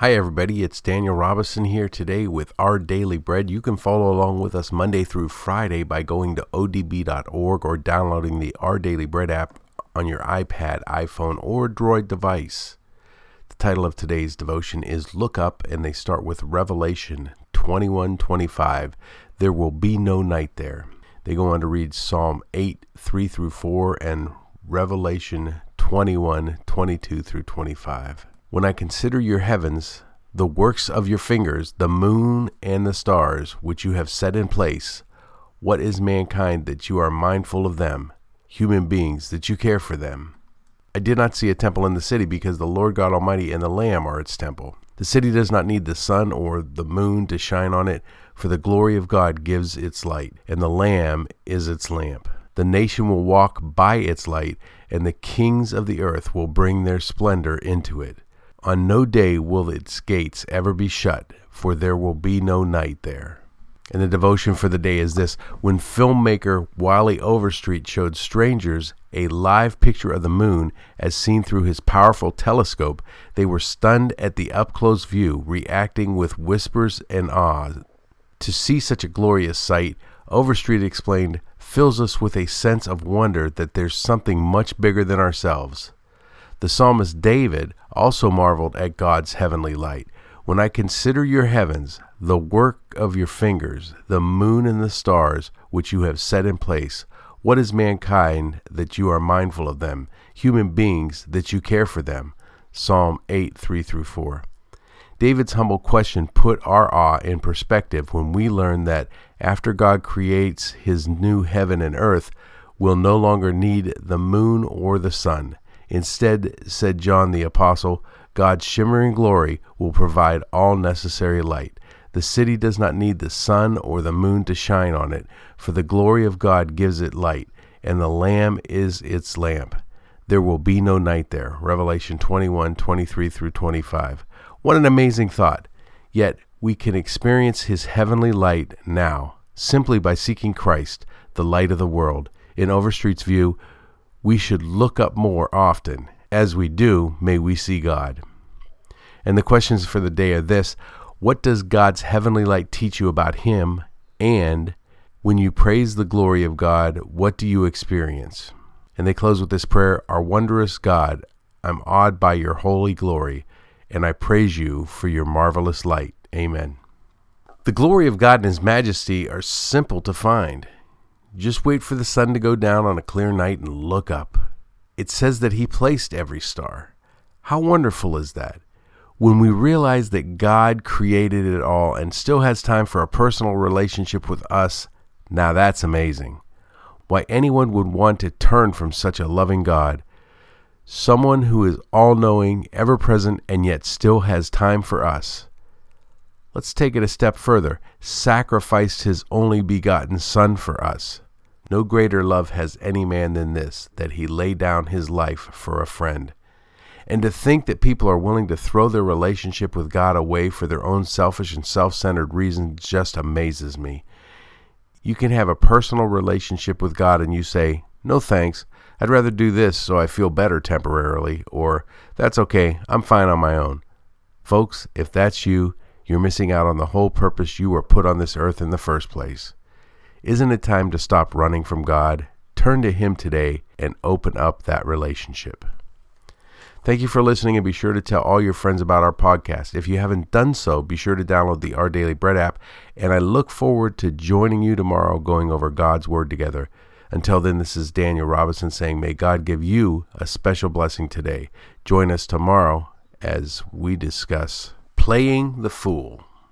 Hi, everybody. It's Daniel Robison here today with Our Daily Bread. You can follow along with us Monday through Friday by going to odb.org or downloading the Our Daily Bread app on your iPad, iPhone, or Droid device. The title of today's devotion is Look Up, and they start with Revelation 21 25. There will be no night there. They go on to read Psalm 8 3 through 4 and Revelation 21 22 through 25. When I consider your heavens, the works of your fingers, the moon and the stars, which you have set in place, what is mankind that you are mindful of them, human beings that you care for them? I did not see a temple in the city because the Lord God Almighty and the Lamb are its temple. The city does not need the sun or the moon to shine on it, for the glory of God gives its light, and the Lamb is its lamp. The nation will walk by its light, and the kings of the earth will bring their splendor into it. On no day will its gates ever be shut, for there will be no night there. And the devotion for the day is this when filmmaker Wally Overstreet showed strangers a live picture of the moon as seen through his powerful telescope, they were stunned at the up close view, reacting with whispers and awe. To see such a glorious sight, Overstreet explained, fills us with a sense of wonder that there's something much bigger than ourselves. The psalmist David also marveled at God's heavenly light. When I consider your heavens, the work of your fingers, the moon and the stars which you have set in place, what is mankind that you are mindful of them, human beings that you care for them? Psalm 8 3 through 4. David's humble question put our awe in perspective when we learn that after God creates his new heaven and earth, we'll no longer need the moon or the sun. Instead, said John the Apostle, God's shimmering glory will provide all necessary light. The city does not need the sun or the moon to shine on it, for the glory of God gives it light, and the Lamb is its lamp. There will be no night there. Revelation 21 23 through 25. What an amazing thought! Yet we can experience His heavenly light now, simply by seeking Christ, the light of the world. In Overstreet's view, we should look up more often. As we do, may we see God. And the questions for the day are this What does God's heavenly light teach you about Him? And when you praise the glory of God, what do you experience? And they close with this prayer Our wondrous God, I'm awed by your holy glory, and I praise you for your marvelous light. Amen. The glory of God and His majesty are simple to find. Just wait for the sun to go down on a clear night and look up. It says that He placed every star. How wonderful is that? When we realize that God created it all and still has time for a personal relationship with us, now that's amazing. Why anyone would want to turn from such a loving God, someone who is all knowing, ever present, and yet still has time for us. Let's take it a step further sacrificed his only begotten Son for us. No greater love has any man than this, that he lay down his life for a friend. And to think that people are willing to throw their relationship with God away for their own selfish and self centered reasons just amazes me. You can have a personal relationship with God and you say, No thanks, I'd rather do this so I feel better temporarily, or That's okay, I'm fine on my own. Folks, if that's you, you're missing out on the whole purpose you were put on this earth in the first place. Isn't it time to stop running from God, turn to Him today, and open up that relationship? Thank you for listening and be sure to tell all your friends about our podcast. If you haven't done so, be sure to download the Our Daily Bread app, and I look forward to joining you tomorrow going over God's Word together. Until then, this is Daniel Robison saying, May God give you a special blessing today. Join us tomorrow as we discuss playing the fool.